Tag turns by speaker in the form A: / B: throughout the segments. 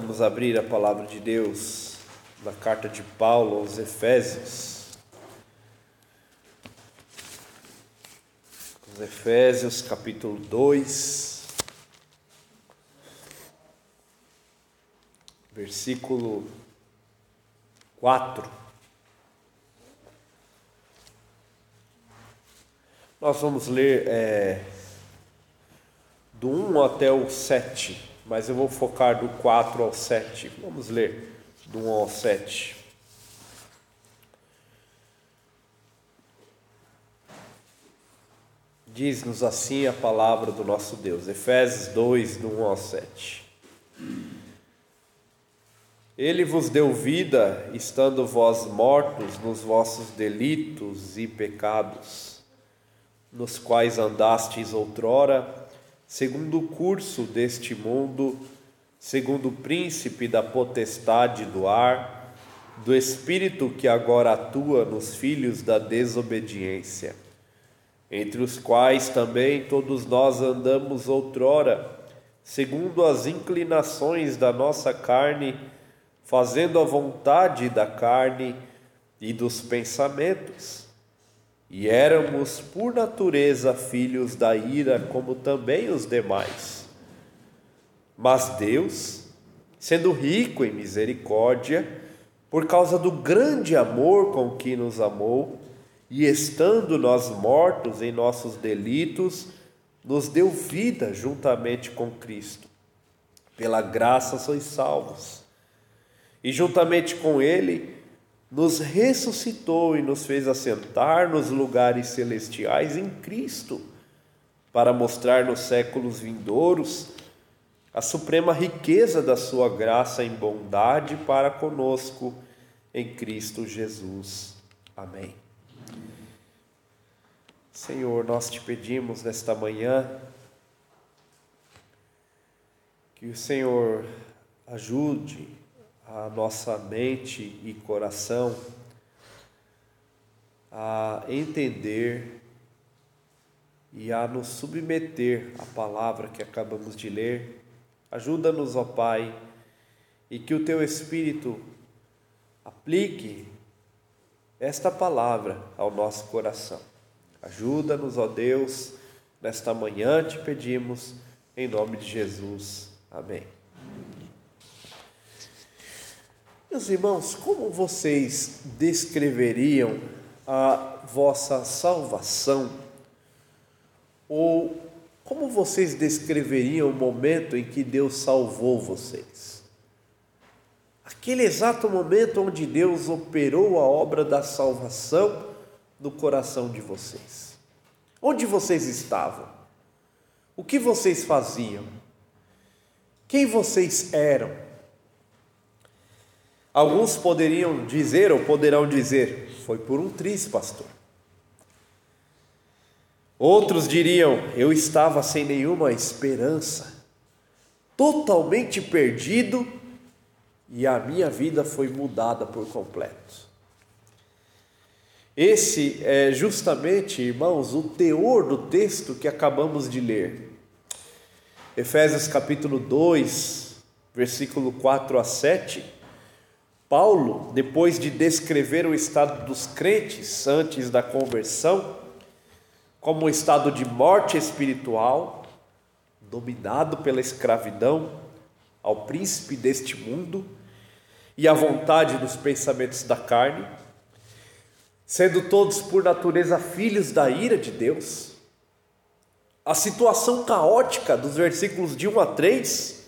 A: vamos abrir a palavra de Deus na carta de Paulo aos Efésios. Os Efésios, capítulo 2, versículo 4. Nós vamos ler é, do 1 até o 7 mas eu vou focar do 4 ao 7. Vamos ler do 1 ao 7. Diz-nos assim a palavra do nosso Deus, Efésios 2, do 1 ao 7. Ele vos deu vida, estando vós mortos nos vossos delitos e pecados, nos quais andastes outrora, segundo o curso deste mundo, segundo o príncipe da potestade do ar, do espírito que agora atua nos filhos da desobediência, entre os quais também todos nós andamos outrora, segundo as inclinações da nossa carne, fazendo a vontade da carne e dos pensamentos e éramos por natureza filhos da ira, como também os demais. Mas Deus, sendo rico em misericórdia, por causa do grande amor com que nos amou, e estando nós mortos em nossos delitos, nos deu vida juntamente com Cristo. Pela graça sois salvos. E juntamente com Ele, nos ressuscitou e nos fez assentar nos lugares celestiais em Cristo, para mostrar nos séculos vindouros a suprema riqueza da Sua graça em bondade para conosco em Cristo Jesus. Amém. Senhor, nós te pedimos nesta manhã que o Senhor ajude a nossa mente e coração a entender e a nos submeter à palavra que acabamos de ler. Ajuda-nos, ó Pai, e que o teu Espírito aplique esta palavra ao nosso coração. Ajuda-nos, ó Deus, nesta manhã te pedimos, em nome de Jesus. Amém. Meus irmãos, como vocês descreveriam a vossa salvação? Ou como vocês descreveriam o momento em que Deus salvou vocês? Aquele exato momento onde Deus operou a obra da salvação no coração de vocês. Onde vocês estavam? O que vocês faziam? Quem vocês eram? Alguns poderiam dizer ou poderão dizer: foi por um triz, pastor. Outros diriam: eu estava sem nenhuma esperança, totalmente perdido e a minha vida foi mudada por completo. Esse é justamente, irmãos, o teor do texto que acabamos de ler. Efésios capítulo 2, versículo 4 a 7 Paulo, depois de descrever o estado dos crentes antes da conversão, como um estado de morte espiritual, dominado pela escravidão ao príncipe deste mundo e à vontade dos pensamentos da carne, sendo todos por natureza filhos da ira de Deus, a situação caótica dos versículos de 1 a 3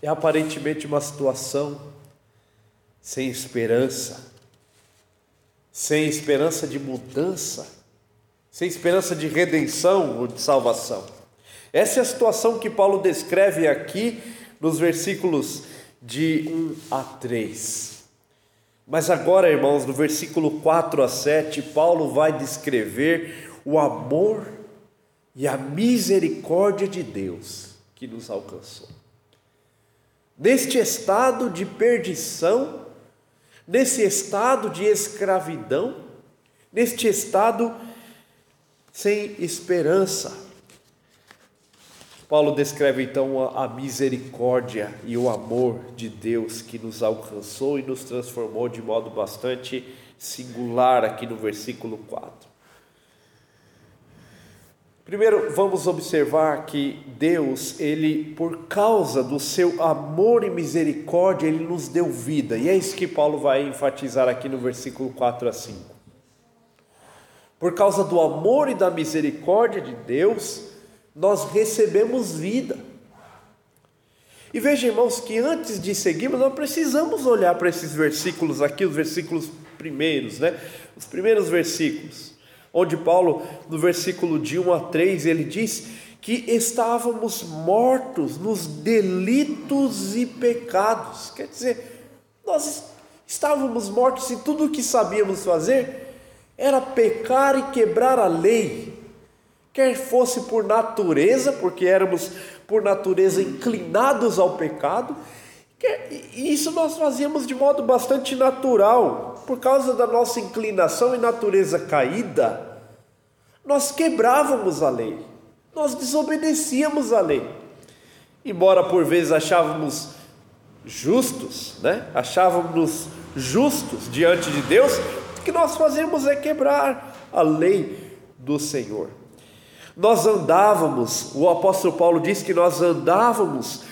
A: é aparentemente uma situação sem esperança, sem esperança de mudança, sem esperança de redenção ou de salvação. Essa é a situação que Paulo descreve aqui nos versículos de 1 a 3. Mas agora, irmãos, no versículo 4 a 7, Paulo vai descrever o amor e a misericórdia de Deus que nos alcançou. Neste estado de perdição, nesse estado de escravidão, neste estado sem esperança. Paulo descreve então a, misericórdia e o amor de Deus que nos alcançou e nos transformou de modo bastante singular aqui no versículo 4. Primeiro, vamos observar que Deus, ele por causa do seu amor e misericórdia, ele nos deu vida. E é isso que Paulo vai enfatizar aqui no versículo 4 a 5. Por causa do amor e da misericórdia de Deus, nós recebemos vida. E veja, irmãos, que antes de seguirmos, nós precisamos olhar para esses versículos aqui, os versículos primeiros, né? Os primeiros versículos onde Paulo, no versículo de 1 a 3, ele diz que estávamos mortos nos delitos e pecados. Quer dizer, nós estávamos mortos e tudo o que sabíamos fazer era pecar e quebrar a lei, quer fosse por natureza, porque éramos por natureza inclinados ao pecado, e isso nós fazíamos de modo bastante natural, por causa da nossa inclinação e natureza caída, nós quebrávamos a lei, nós desobedecíamos a lei. Embora por vezes achávamos justos, né? achávamos justos diante de Deus, o que nós fazemos é quebrar a lei do Senhor. Nós andávamos, o apóstolo Paulo diz que nós andávamos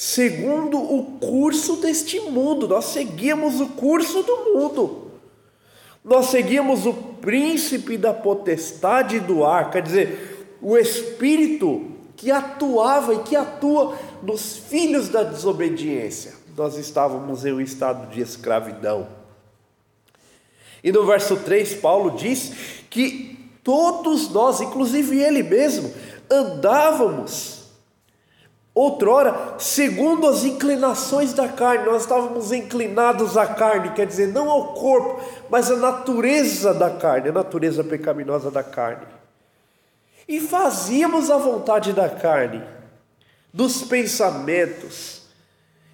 A: segundo o curso deste mundo, nós seguíamos o curso do mundo. Nós seguíamos o príncipe da potestade do ar, quer dizer, o espírito que atuava e que atua nos filhos da desobediência. Nós estávamos em um estado de escravidão. E no verso 3, Paulo diz que todos nós, inclusive ele mesmo, andávamos Outrora, segundo as inclinações da carne, nós estávamos inclinados à carne, quer dizer, não ao corpo, mas à natureza da carne, a natureza pecaminosa da carne. E fazíamos a vontade da carne, dos pensamentos,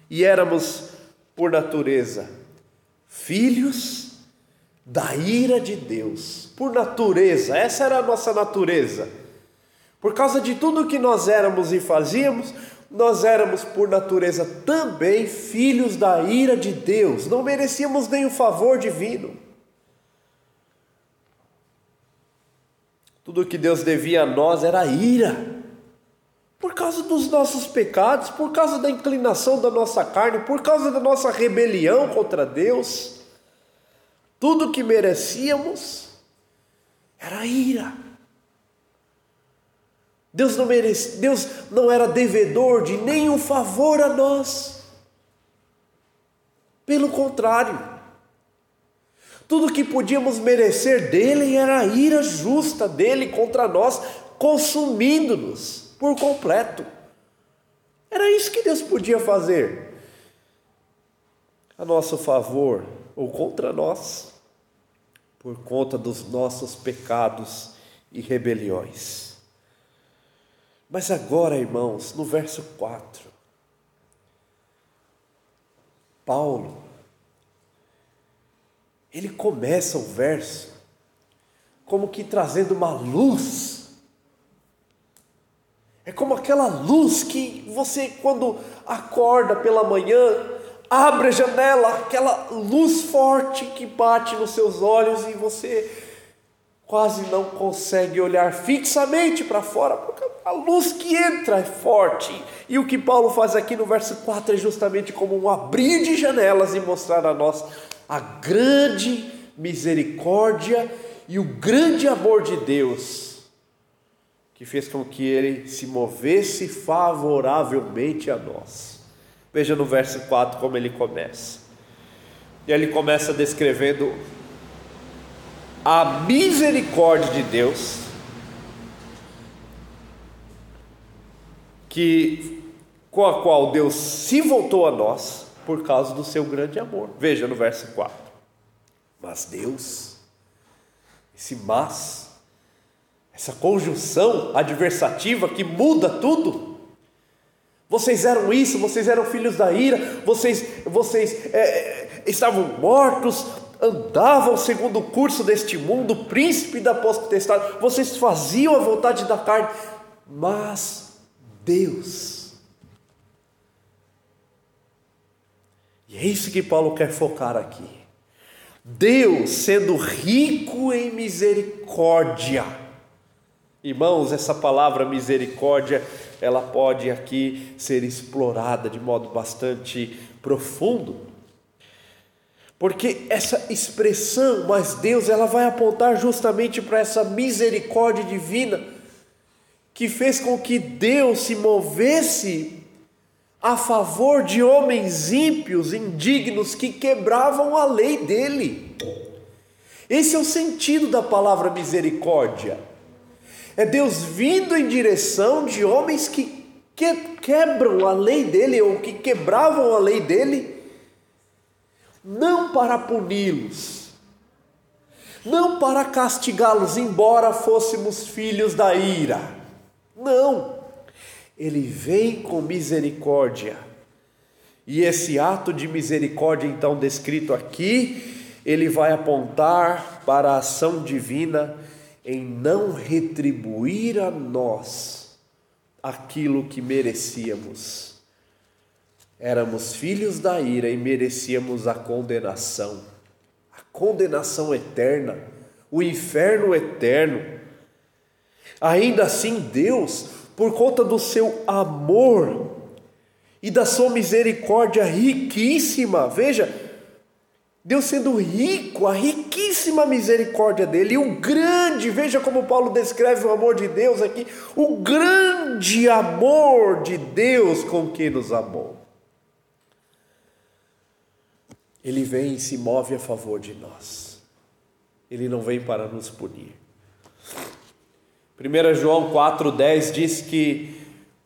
A: e éramos, por natureza, filhos da ira de Deus, por natureza, essa era a nossa natureza. Por causa de tudo que nós éramos e fazíamos, nós éramos por natureza também filhos da ira de Deus, não merecíamos nenhum favor divino. Tudo que Deus devia a nós era ira, por causa dos nossos pecados, por causa da inclinação da nossa carne, por causa da nossa rebelião contra Deus. Tudo que merecíamos era ira. Deus não merece, Deus não era devedor de nenhum favor a nós. Pelo contrário, tudo que podíamos merecer dele era a ira justa dele contra nós, consumindo-nos por completo. Era isso que Deus podia fazer a nosso favor ou contra nós, por conta dos nossos pecados e rebeliões. Mas agora, irmãos, no verso 4, Paulo, ele começa o verso como que trazendo uma luz. É como aquela luz que você, quando acorda pela manhã, abre a janela, aquela luz forte que bate nos seus olhos e você quase não consegue olhar fixamente para fora, porque a luz que entra é forte. E o que Paulo faz aqui no verso 4 é justamente como um abrir de janelas e mostrar a nós a grande misericórdia e o grande amor de Deus, que fez com que ele se movesse favoravelmente a nós. Veja no verso 4 como ele começa. E ele começa descrevendo a misericórdia de Deus, que com a qual Deus se voltou a nós por causa do seu grande amor. Veja no verso 4. Mas Deus, esse mas, essa conjunção adversativa que muda tudo. Vocês eram isso, vocês eram filhos da ira, vocês, vocês é, estavam mortos, andavam segundo o curso deste mundo, príncipe da potestade, vocês faziam a vontade da carne, mas Deus. E é isso que Paulo quer focar aqui. Deus sendo rico em misericórdia. Irmãos, essa palavra misericórdia, ela pode aqui ser explorada de modo bastante profundo. Porque essa expressão, mas Deus, ela vai apontar justamente para essa misericórdia divina que fez com que Deus se movesse a favor de homens ímpios, indignos, que quebravam a lei dele. Esse é o sentido da palavra misericórdia. É Deus vindo em direção de homens que, que quebram a lei dele ou que quebravam a lei dele, não para puni-los, não para castigá-los, embora fôssemos filhos da ira não. Ele vem com misericórdia. E esse ato de misericórdia, então descrito aqui, ele vai apontar para a ação divina em não retribuir a nós aquilo que merecíamos. Éramos filhos da ira e merecíamos a condenação, a condenação eterna, o inferno eterno. Ainda assim, Deus, por conta do seu amor e da sua misericórdia riquíssima, veja, Deus sendo rico, a riquíssima misericórdia dele, e o grande, veja como Paulo descreve o amor de Deus aqui, o grande amor de Deus com que nos amou. Ele vem e se move a favor de nós, ele não vem para nos punir. 1 João 4,10 diz que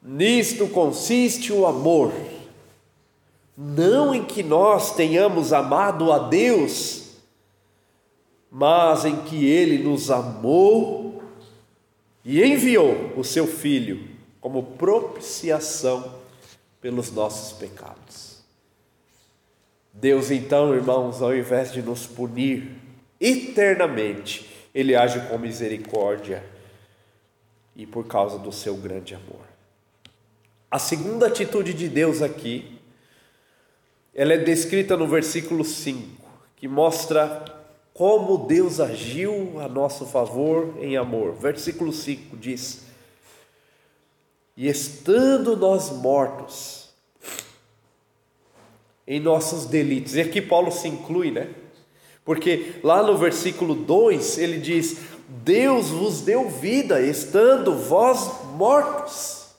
A: nisto consiste o amor, não em que nós tenhamos amado a Deus, mas em que Ele nos amou e enviou o Seu Filho como propiciação pelos nossos pecados. Deus, então, irmãos, ao invés de nos punir eternamente, Ele age com misericórdia e por causa do seu grande amor. A segunda atitude de Deus aqui, ela é descrita no versículo 5, que mostra como Deus agiu a nosso favor em amor. Versículo 5 diz: E estando nós mortos em nossos delitos, e aqui Paulo se inclui, né? Porque lá no versículo 2 ele diz: Deus vos deu vida, estando vós mortos.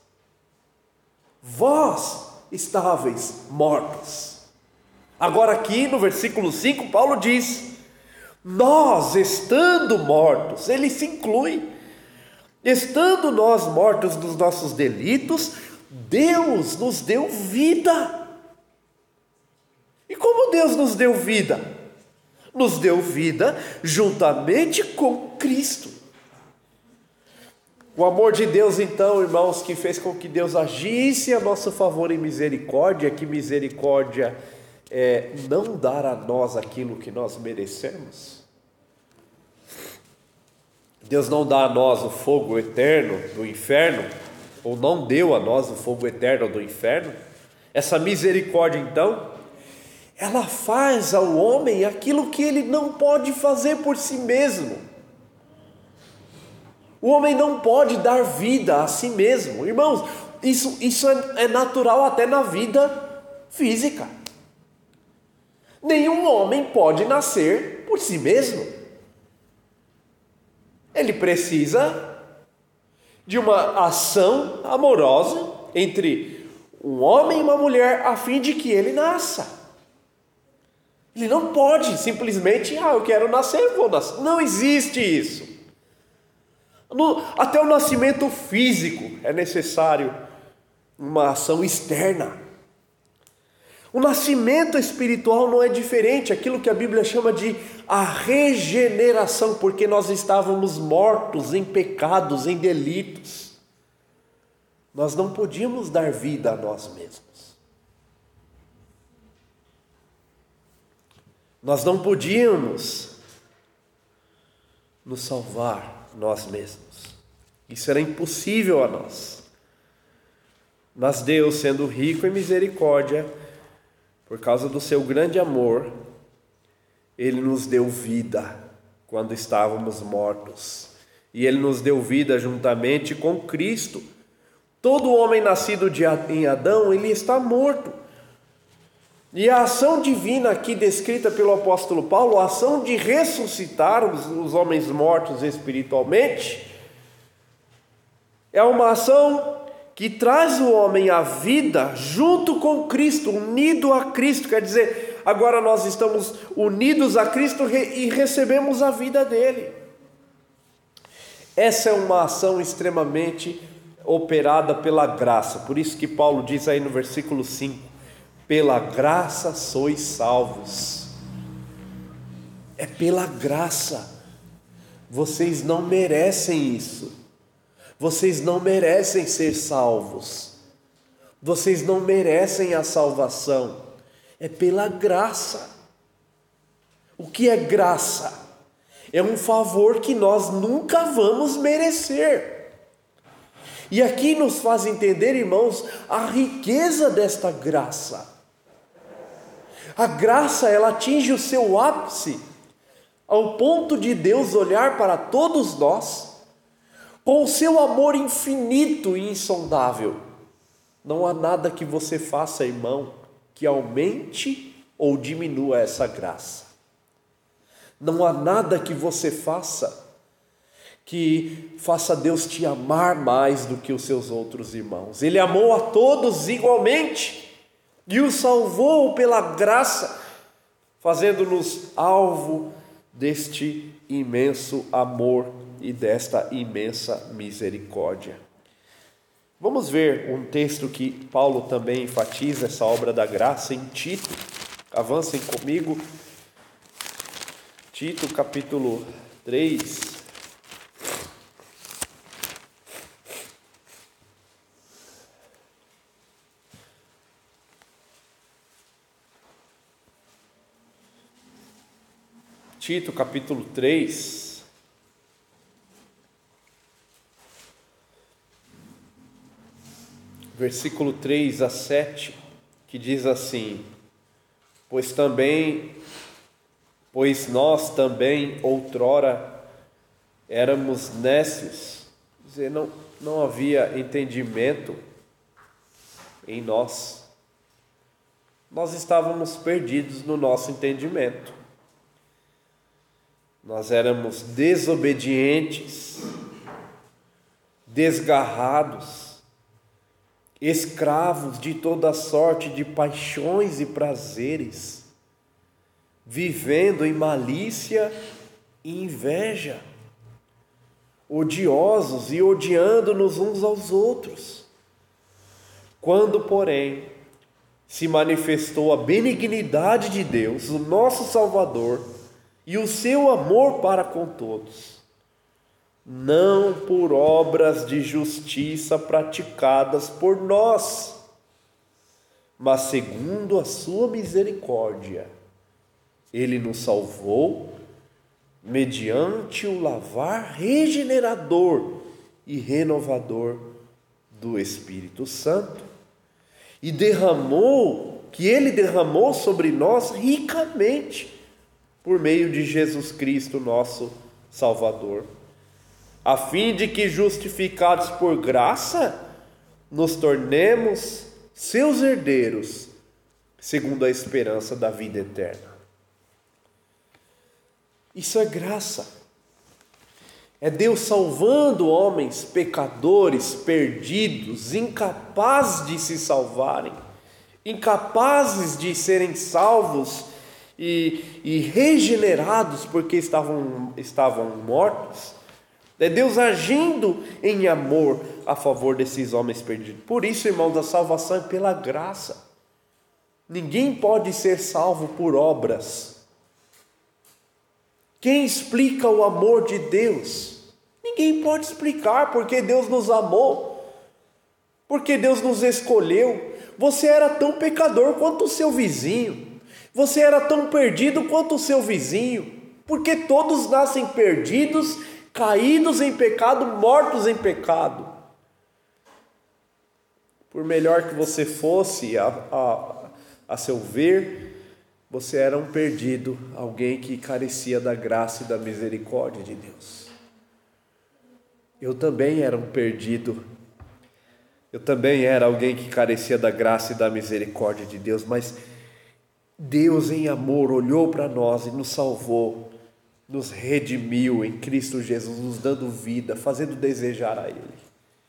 A: Vós estáveis mortos. Agora, aqui no versículo 5, Paulo diz: Nós estando mortos, ele se inclui. Estando nós mortos dos nossos delitos, Deus nos deu vida. E como Deus nos deu vida? Nos deu vida juntamente com Cristo. O amor de Deus, então, irmãos, que fez com que Deus agisse a nosso favor em misericórdia, que misericórdia é não dar a nós aquilo que nós merecemos. Deus não dá a nós o fogo eterno do inferno, ou não deu a nós o fogo eterno do inferno. Essa misericórdia, então, ela faz ao homem aquilo que ele não pode fazer por si mesmo. O homem não pode dar vida a si mesmo. Irmãos, isso, isso é, é natural até na vida física. Nenhum homem pode nascer por si mesmo. Ele precisa de uma ação amorosa entre um homem e uma mulher a fim de que ele nasça. Ele não pode simplesmente, ah, eu quero nascer, vou nascer. Não existe isso. No, até o nascimento físico é necessário uma ação externa. O nascimento espiritual não é diferente, aquilo que a Bíblia chama de a regeneração, porque nós estávamos mortos em pecados, em delitos. Nós não podíamos dar vida a nós mesmos. Nós não podíamos nos salvar nós mesmos. Isso era impossível a nós. Mas Deus, sendo rico em misericórdia, por causa do seu grande amor, ele nos deu vida quando estávamos mortos. E ele nos deu vida juntamente com Cristo. Todo homem nascido de, em Adão, ele está morto. E a ação divina aqui descrita pelo apóstolo Paulo, a ação de ressuscitar os, os homens mortos espiritualmente, é uma ação que traz o homem à vida junto com Cristo, unido a Cristo, quer dizer, agora nós estamos unidos a Cristo e recebemos a vida dele. Essa é uma ação extremamente operada pela graça, por isso que Paulo diz aí no versículo 5: pela graça sois salvos. É pela graça. Vocês não merecem isso. Vocês não merecem ser salvos. Vocês não merecem a salvação. É pela graça. O que é graça? É um favor que nós nunca vamos merecer. E aqui nos faz entender, irmãos, a riqueza desta graça. A graça ela atinge o seu ápice ao ponto de Deus olhar para todos nós com o seu amor infinito e insondável. Não há nada que você faça, irmão, que aumente ou diminua essa graça. Não há nada que você faça que faça Deus te amar mais do que os seus outros irmãos. Ele amou a todos igualmente e o salvou pela graça, fazendo-nos alvo deste imenso amor e desta imensa misericórdia. Vamos ver um texto que Paulo também enfatiza essa obra da graça em Tito. Avancem comigo. Tito capítulo 3. Tito, capítulo 3. Versículo 3 a 7, que diz assim: Pois também, pois nós também outrora éramos nécios, dizer, não, não havia entendimento em nós. Nós estávamos perdidos no nosso entendimento. Nós éramos desobedientes, desgarrados, escravos de toda sorte de paixões e prazeres, vivendo em malícia e inveja, odiosos e odiando-nos uns aos outros. Quando, porém, se manifestou a benignidade de Deus, o nosso Salvador, e o seu amor para com todos, não por obras de justiça praticadas por nós, mas segundo a sua misericórdia. Ele nos salvou mediante o lavar regenerador e renovador do Espírito Santo, e derramou, que ele derramou sobre nós ricamente por meio de Jesus Cristo, nosso Salvador, a fim de que, justificados por graça, nos tornemos seus herdeiros, segundo a esperança da vida eterna. Isso é graça. É Deus salvando homens pecadores, perdidos, incapazes de se salvarem, incapazes de serem salvos e, e regenerados porque estavam, estavam mortos. É Deus agindo em amor a favor desses homens perdidos. Por isso, irmãos, a salvação é pela graça. Ninguém pode ser salvo por obras. Quem explica o amor de Deus? Ninguém pode explicar porque Deus nos amou, porque Deus nos escolheu. Você era tão pecador quanto o seu vizinho. Você era tão perdido quanto o seu vizinho, porque todos nascem perdidos, caídos em pecado, mortos em pecado. Por melhor que você fosse, a, a, a seu ver, você era um perdido, alguém que carecia da graça e da misericórdia de Deus. Eu também era um perdido, eu também era alguém que carecia da graça e da misericórdia de Deus, mas Deus, em amor, olhou para nós e nos salvou, nos redimiu em Cristo Jesus, nos dando vida, fazendo desejar a Ele.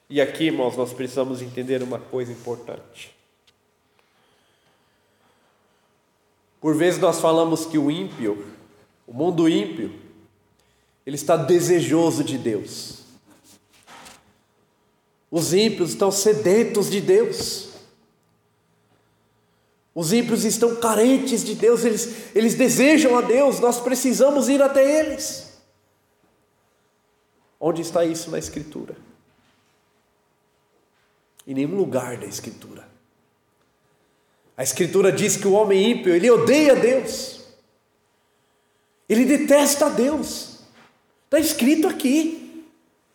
A: E aqui, irmãos, nós precisamos entender uma coisa importante. Por vezes nós falamos que o ímpio, o mundo ímpio, ele está desejoso de Deus. Os ímpios estão sedentos de Deus. Os ímpios estão carentes de Deus, eles, eles desejam a Deus, nós precisamos ir até eles. Onde está isso na Escritura? Em nenhum lugar da Escritura. A Escritura diz que o homem ímpio, ele odeia Deus, ele detesta Deus, está escrito aqui,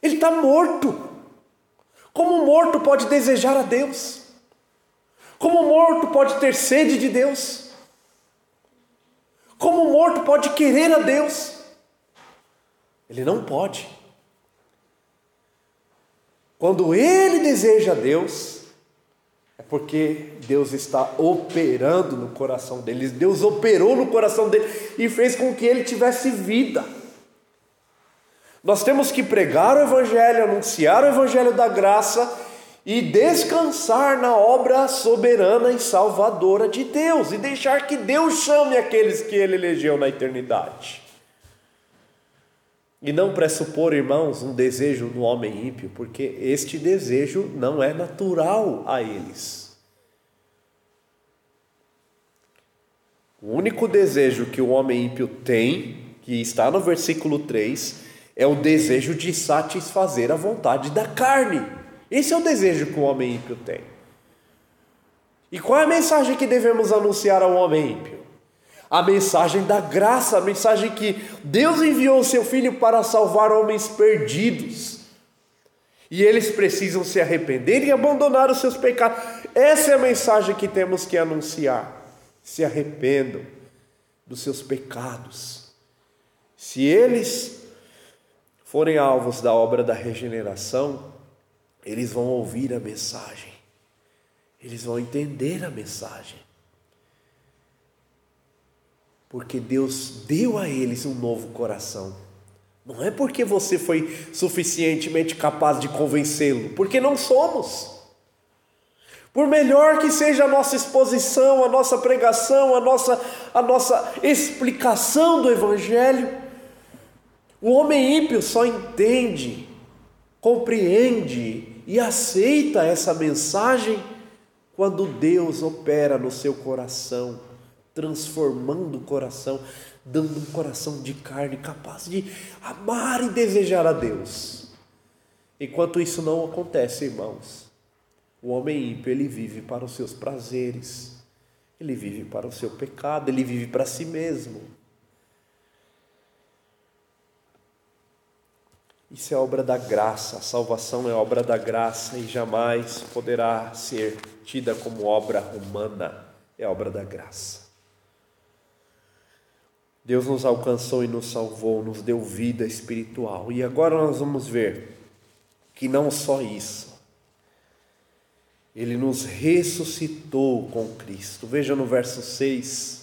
A: ele está morto. Como um morto pode desejar a Deus? Como um morto pode ter sede de Deus? Como um morto pode querer a Deus? Ele não pode. Quando ele deseja a Deus, é porque Deus está operando no coração dele. Deus operou no coração dele e fez com que ele tivesse vida. Nós temos que pregar o Evangelho, anunciar o Evangelho da graça e descansar na obra soberana e salvadora de Deus e deixar que Deus chame aqueles que ele elegeu na eternidade. E não pressupor, irmãos, um desejo no homem ímpio, porque este desejo não é natural a eles. O único desejo que o homem ímpio tem, que está no versículo 3, é o desejo de satisfazer a vontade da carne. Esse é o desejo que o homem ímpio tem. E qual é a mensagem que devemos anunciar ao homem ímpio? a mensagem da graça, a mensagem que Deus enviou o seu Filho para salvar homens perdidos. E eles precisam se arrepender e abandonar os seus pecados. Essa é a mensagem que temos que anunciar. Se arrependam dos seus pecados. Se eles forem alvos da obra da regeneração, eles vão ouvir a mensagem, eles vão entender a mensagem porque Deus deu a eles um novo coração. Não é porque você foi suficientemente capaz de convencê-lo, porque não somos. Por melhor que seja a nossa exposição, a nossa pregação, a nossa, a nossa explicação do Evangelho, o homem ímpio só entende, compreende e aceita essa mensagem quando Deus opera no seu coração transformando o coração, dando um coração de carne capaz de amar e desejar a Deus. Enquanto isso não acontece, irmãos, o homem ímpio ele vive para os seus prazeres, ele vive para o seu pecado, ele vive para si mesmo. Isso é obra da graça, a salvação é obra da graça e jamais poderá ser tida como obra humana, é obra da graça. Deus nos alcançou e nos salvou, nos deu vida espiritual. E agora nós vamos ver que não só isso, Ele nos ressuscitou com Cristo. Veja no verso 6.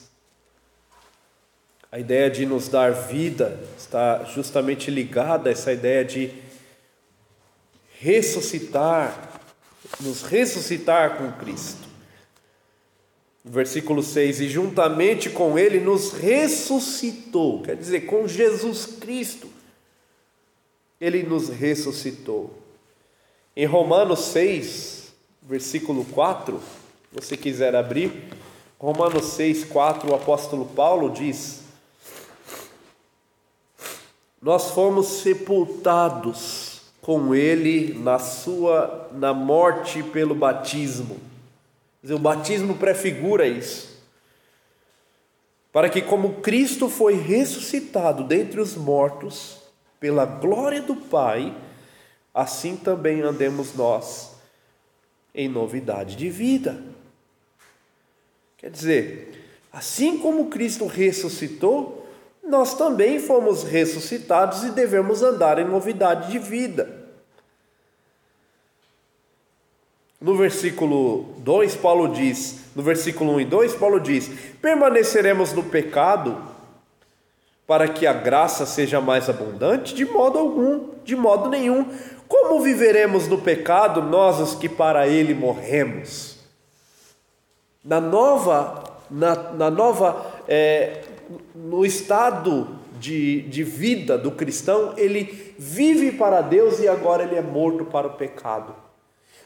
A: A ideia de nos dar vida está justamente ligada a essa ideia de ressuscitar, nos ressuscitar com Cristo. Versículo 6: E juntamente com Ele nos ressuscitou, quer dizer, com Jesus Cristo, Ele nos ressuscitou. Em Romanos 6, versículo 4, se você quiser abrir, Romanos 6, 4, o apóstolo Paulo diz: Nós fomos sepultados com Ele na sua na morte pelo batismo Dizer, o batismo prefigura isso. Para que, como Cristo foi ressuscitado dentre os mortos, pela glória do Pai, assim também andemos nós, em novidade de vida. Quer dizer, assim como Cristo ressuscitou, nós também fomos ressuscitados e devemos andar em novidade de vida. No versículo 2, Paulo diz, no versículo 1 e 2, Paulo diz: Permaneceremos no pecado para que a graça seja mais abundante? De modo algum, de modo nenhum. Como viveremos no pecado, nós os que para ele morremos? Na nova, na, na nova, é, no estado de, de vida do cristão, ele vive para Deus e agora ele é morto para o pecado.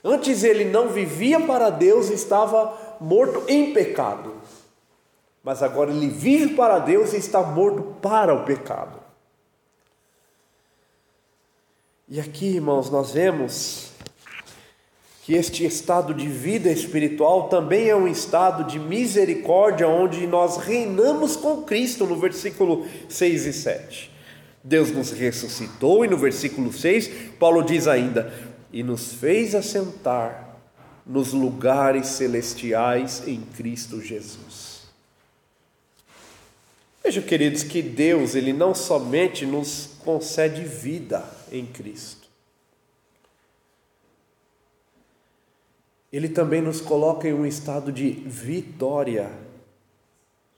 A: Antes ele não vivia para Deus, estava morto em pecado. Mas agora ele vive para Deus e está morto para o pecado. E aqui, irmãos, nós vemos que este estado de vida espiritual também é um estado de misericórdia, onde nós reinamos com Cristo, no versículo 6 e 7. Deus nos ressuscitou, e no versículo 6, Paulo diz ainda: e nos fez assentar nos lugares celestiais em Cristo Jesus. Veja, queridos, que Deus, ele não somente nos concede vida em Cristo. Ele também nos coloca em um estado de vitória,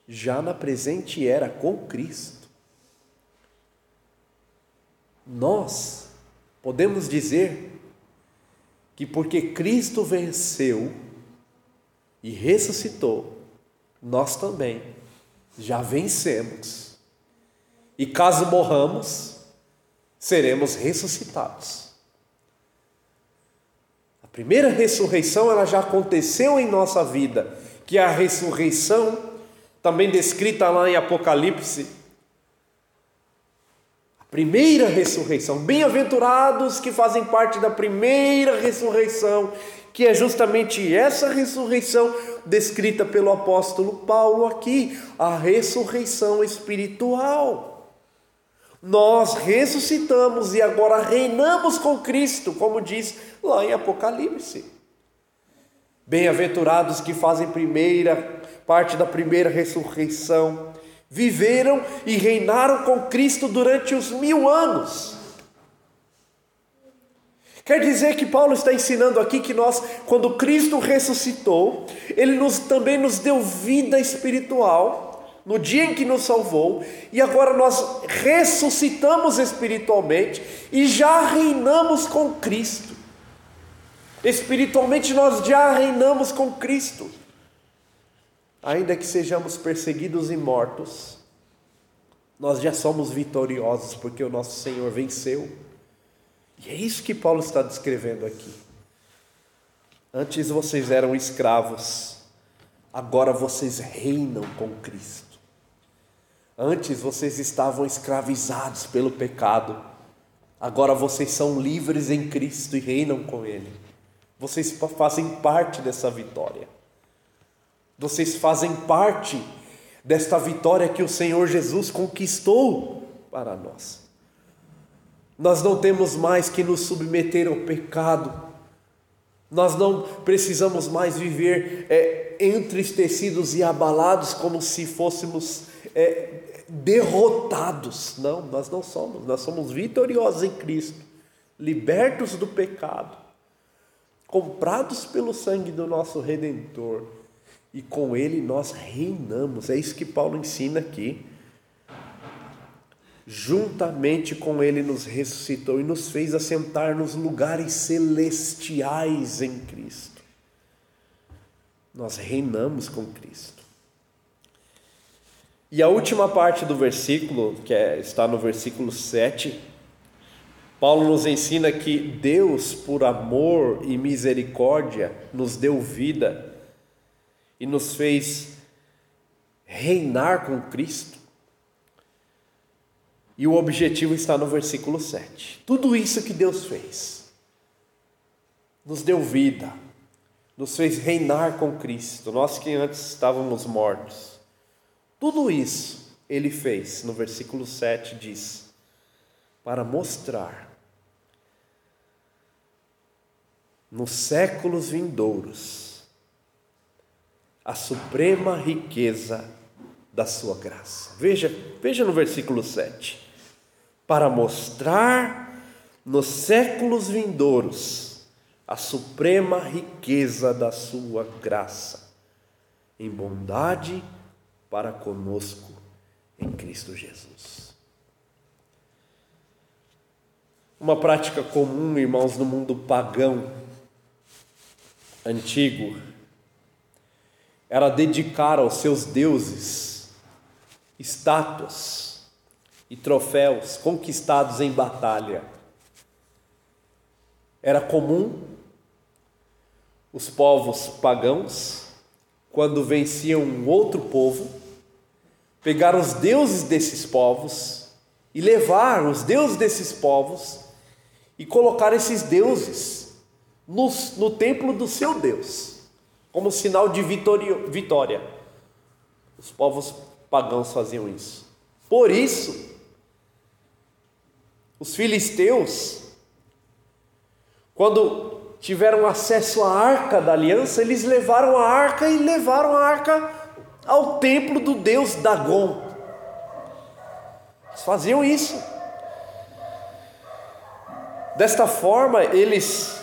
A: já na presente era com Cristo. Nós podemos dizer que porque Cristo venceu e ressuscitou, nós também já vencemos. E caso morramos, seremos ressuscitados. A primeira ressurreição ela já aconteceu em nossa vida, que é a ressurreição também descrita lá em Apocalipse Primeira ressurreição. Bem-aventurados que fazem parte da primeira ressurreição, que é justamente essa ressurreição descrita pelo apóstolo Paulo aqui, a ressurreição espiritual. Nós ressuscitamos e agora reinamos com Cristo, como diz lá em Apocalipse. Bem-aventurados que fazem primeira parte da primeira ressurreição viveram e reinaram com Cristo durante os mil anos. Quer dizer que Paulo está ensinando aqui que nós, quando Cristo ressuscitou, Ele nos, também nos deu vida espiritual, no dia em que nos salvou, e agora nós ressuscitamos espiritualmente e já reinamos com Cristo. Espiritualmente nós já reinamos com Cristo ainda que sejamos perseguidos e mortos, nós já somos vitoriosos porque o nosso Senhor venceu. E é isso que Paulo está descrevendo aqui. Antes vocês eram escravos, agora vocês reinam com Cristo. Antes vocês estavam escravizados pelo pecado, agora vocês são livres em Cristo e reinam com Ele. Vocês fazem parte dessa vitória. Vocês fazem parte desta vitória que o Senhor Jesus conquistou para nós. Nós não temos mais que nos submeter ao pecado, nós não precisamos mais viver é, entristecidos e abalados como se fôssemos é, derrotados. Não, nós não somos, nós somos vitoriosos em Cristo, libertos do pecado, comprados pelo sangue do nosso Redentor e com ele nós reinamos. É isso que Paulo ensina aqui. Juntamente com ele nos ressuscitou e nos fez assentar nos lugares celestiais em Cristo. Nós reinamos com Cristo. E a última parte do versículo, que é, está no versículo 7, Paulo nos ensina que Deus, por amor e misericórdia, nos deu vida e nos fez reinar com Cristo. E o objetivo está no versículo 7. Tudo isso que Deus fez, nos deu vida, nos fez reinar com Cristo, nós que antes estávamos mortos. Tudo isso ele fez, no versículo 7 diz, para mostrar nos séculos vindouros a suprema riqueza da sua graça. Veja, veja no versículo 7. Para mostrar nos séculos vindouros a suprema riqueza da sua graça, em bondade para conosco em Cristo Jesus. Uma prática comum, irmãos, no mundo pagão antigo era dedicar aos seus deuses estátuas e troféus conquistados em batalha. Era comum os povos pagãos, quando venciam um outro povo, pegar os deuses desses povos e levar os deuses desses povos e colocar esses deuses no, no templo do seu Deus, como sinal de vitória. Os povos pagãos faziam isso. Por isso, os filisteus, quando tiveram acesso à arca da aliança, eles levaram a arca e levaram a arca ao templo do deus Dagon. Eles faziam isso. Desta forma, eles,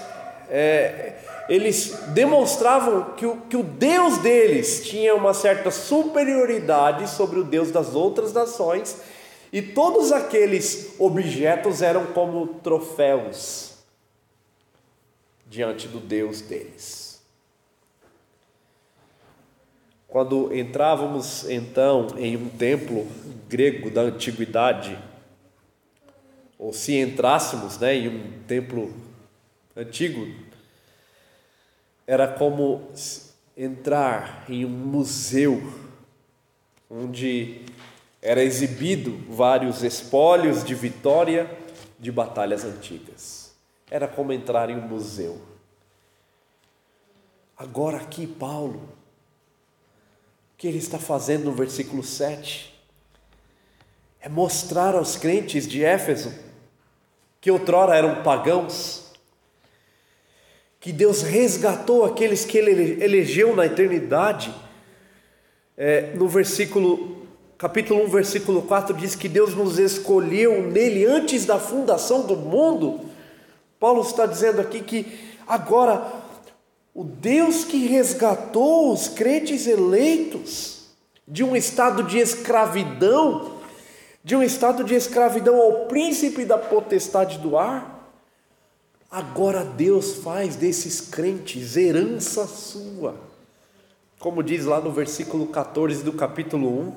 A: é, eles demonstravam que o, que o Deus deles tinha uma certa superioridade sobre o Deus das outras nações, e todos aqueles objetos eram como troféus diante do Deus deles. Quando entrávamos então em um templo grego da antiguidade, ou se entrássemos né, em um templo antigo, era como entrar em um museu onde era exibido vários espólios de vitória de batalhas antigas. Era como entrar em um museu. Agora aqui Paulo, o que ele está fazendo no versículo 7 é mostrar aos crentes de Éfeso que outrora eram pagãos, que Deus resgatou aqueles que Ele elegeu na eternidade. É, no versículo, capítulo 1, versículo 4, diz que Deus nos escolheu nele antes da fundação do mundo. Paulo está dizendo aqui que agora o Deus que resgatou os crentes eleitos de um estado de escravidão, de um estado de escravidão ao príncipe da potestade do ar, agora Deus faz desses crentes herança sua. Como diz lá no versículo 14 do capítulo 1,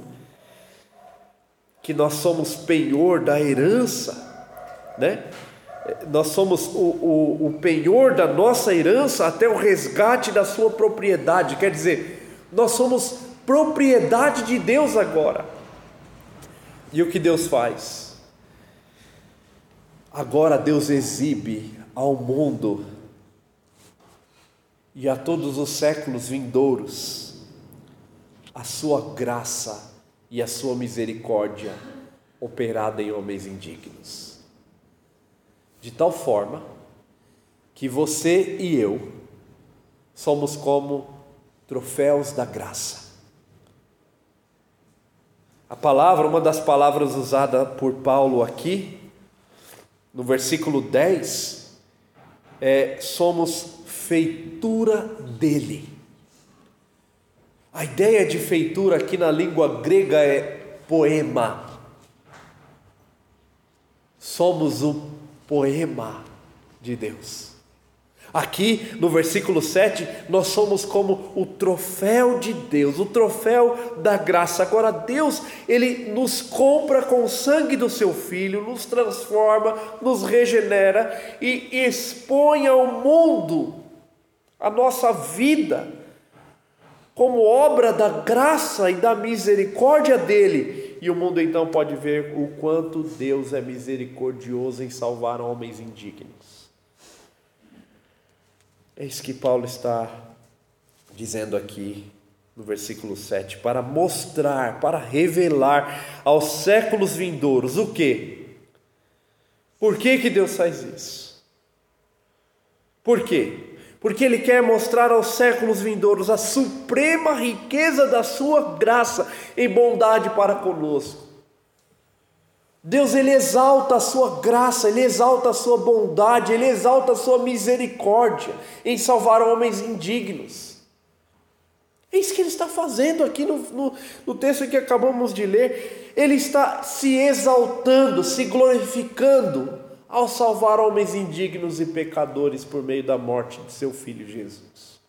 A: que nós somos penhor da herança, né? Nós somos o, o, o penhor da nossa herança até o resgate da sua propriedade, quer dizer, nós somos propriedade de Deus agora. E o que Deus faz? Agora Deus exibe ao mundo e a todos os séculos vindouros a sua graça e a sua misericórdia operada em homens indignos. De tal forma que você e eu somos como troféus da graça a palavra, uma das palavras usada por Paulo aqui, no versículo 10, é: somos feitura dele. A ideia de feitura aqui na língua grega é poema. Somos o poema de Deus. Aqui no versículo 7, nós somos como o troféu de Deus, o troféu da graça. Agora, Deus, Ele nos compra com o sangue do Seu Filho, nos transforma, nos regenera e expõe ao mundo a nossa vida como obra da graça e da misericórdia dele. E o mundo então pode ver o quanto Deus é misericordioso em salvar homens indignos. Isso que Paulo está dizendo aqui no versículo 7, para mostrar, para revelar aos séculos vindouros o que? Por que, que Deus faz isso? Por quê? Porque Ele quer mostrar aos séculos vindouros a suprema riqueza da Sua graça em bondade para conosco. Deus ele exalta a sua graça, ele exalta a sua bondade, ele exalta a sua misericórdia em salvar homens indignos. É isso que ele está fazendo aqui no, no, no texto que acabamos de ler. Ele está se exaltando, se glorificando ao salvar homens indignos e pecadores por meio da morte de seu filho Jesus.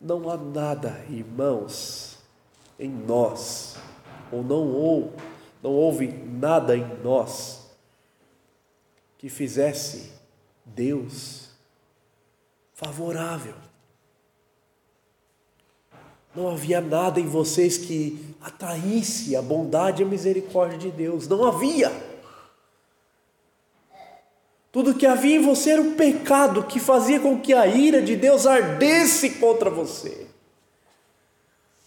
A: Não há nada, irmãos, em nós ou não ou não houve nada em nós que fizesse Deus favorável. Não havia nada em vocês que atraísse a bondade e a misericórdia de Deus. Não havia. Tudo que havia em você era o pecado que fazia com que a ira de Deus ardesse contra você.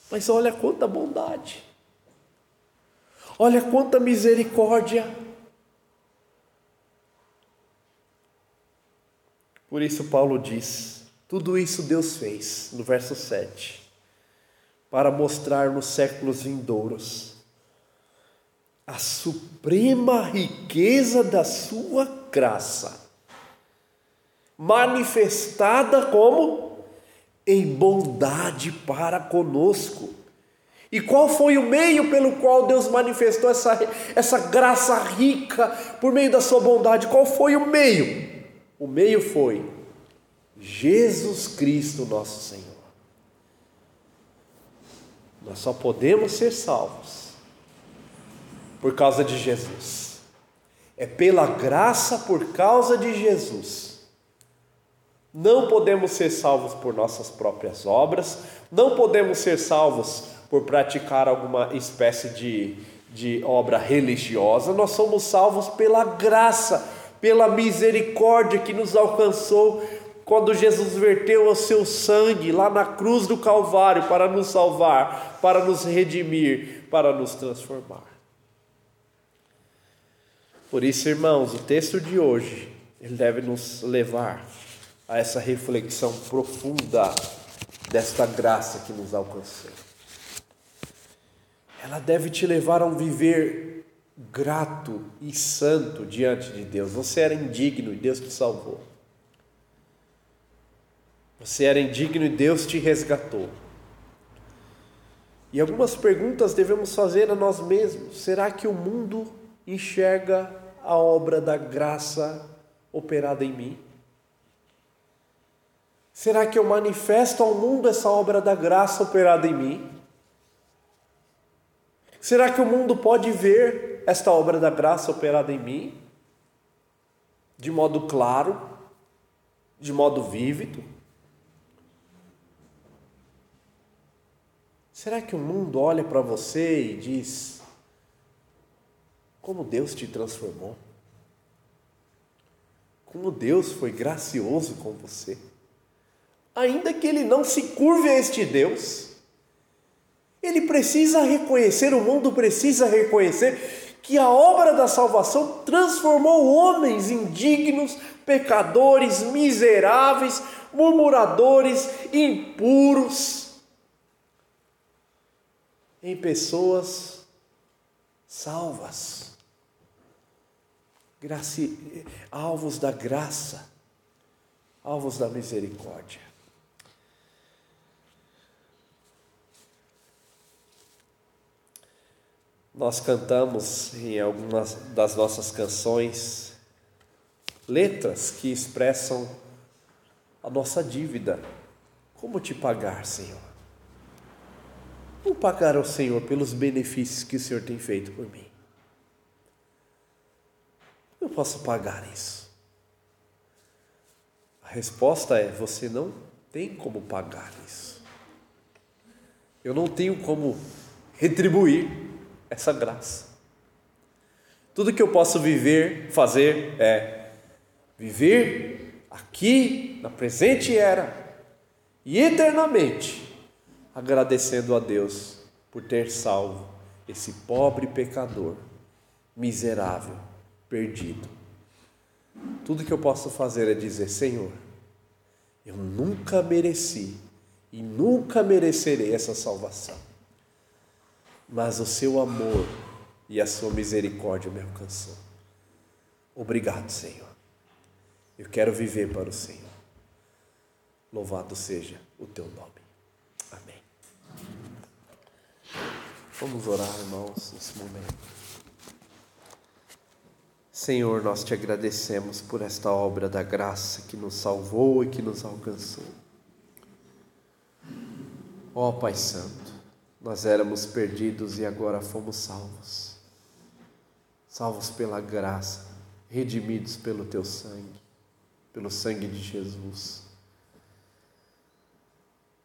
A: Mas olha quanta bondade. Olha quanta misericórdia. Por isso, Paulo diz: tudo isso Deus fez, no verso 7, para mostrar nos séculos vindouros a suprema riqueza da Sua graça, manifestada como em bondade para conosco e qual foi o meio pelo qual Deus manifestou essa, essa graça rica por meio da sua bondade? Qual foi o meio? O meio foi Jesus Cristo, nosso Senhor. Nós só podemos ser salvos por causa de Jesus. É pela graça por causa de Jesus. Não podemos ser salvos por nossas próprias obras, não podemos ser salvos por praticar alguma espécie de, de obra religiosa, nós somos salvos pela graça, pela misericórdia que nos alcançou quando Jesus verteu o seu sangue lá na cruz do Calvário para nos salvar, para nos redimir, para nos transformar. Por isso, irmãos, o texto de hoje ele deve nos levar a essa reflexão profunda desta graça que nos alcançou ela deve te levar a um viver grato e santo diante de Deus. Você era indigno e Deus te salvou. Você era indigno e Deus te resgatou. E algumas perguntas devemos fazer a nós mesmos: será que o mundo enxerga a obra da graça operada em mim? Será que eu manifesto ao mundo essa obra da graça operada em mim? Será que o mundo pode ver esta obra da graça operada em mim? De modo claro, de modo vívido? Será que o mundo olha para você e diz: Como Deus te transformou? Como Deus foi gracioso com você? Ainda que ele não se curve a este Deus, ele precisa reconhecer, o mundo precisa reconhecer que a obra da salvação transformou homens indignos, pecadores, miseráveis, murmuradores, impuros, em pessoas salvas, alvos da graça, alvos da misericórdia. Nós cantamos em algumas das nossas canções letras que expressam a nossa dívida. Como te pagar, Senhor? Como pagar ao Senhor pelos benefícios que o Senhor tem feito por mim? Eu posso pagar isso. A resposta é: você não tem como pagar isso. Eu não tenho como retribuir essa graça. Tudo que eu posso viver, fazer é viver aqui, na presente era e eternamente, agradecendo a Deus por ter salvo esse pobre pecador, miserável, perdido. Tudo que eu posso fazer é dizer: Senhor, eu nunca mereci e nunca merecerei essa salvação, mas o seu amor e a sua misericórdia me alcançou. Obrigado, Senhor. Eu quero viver para o Senhor. Louvado seja o teu nome. Amém. Vamos orar, irmãos, nesse momento. Senhor, nós te agradecemos por esta obra da graça que nos salvou e que nos alcançou. Ó Pai Santo, nós éramos perdidos e agora fomos salvos. Salvos pela graça, redimidos pelo teu sangue, pelo sangue de Jesus.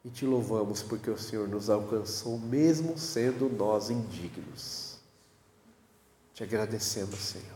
A: E te louvamos porque o Senhor nos alcançou, mesmo sendo nós indignos. Te agradecemos, Senhor.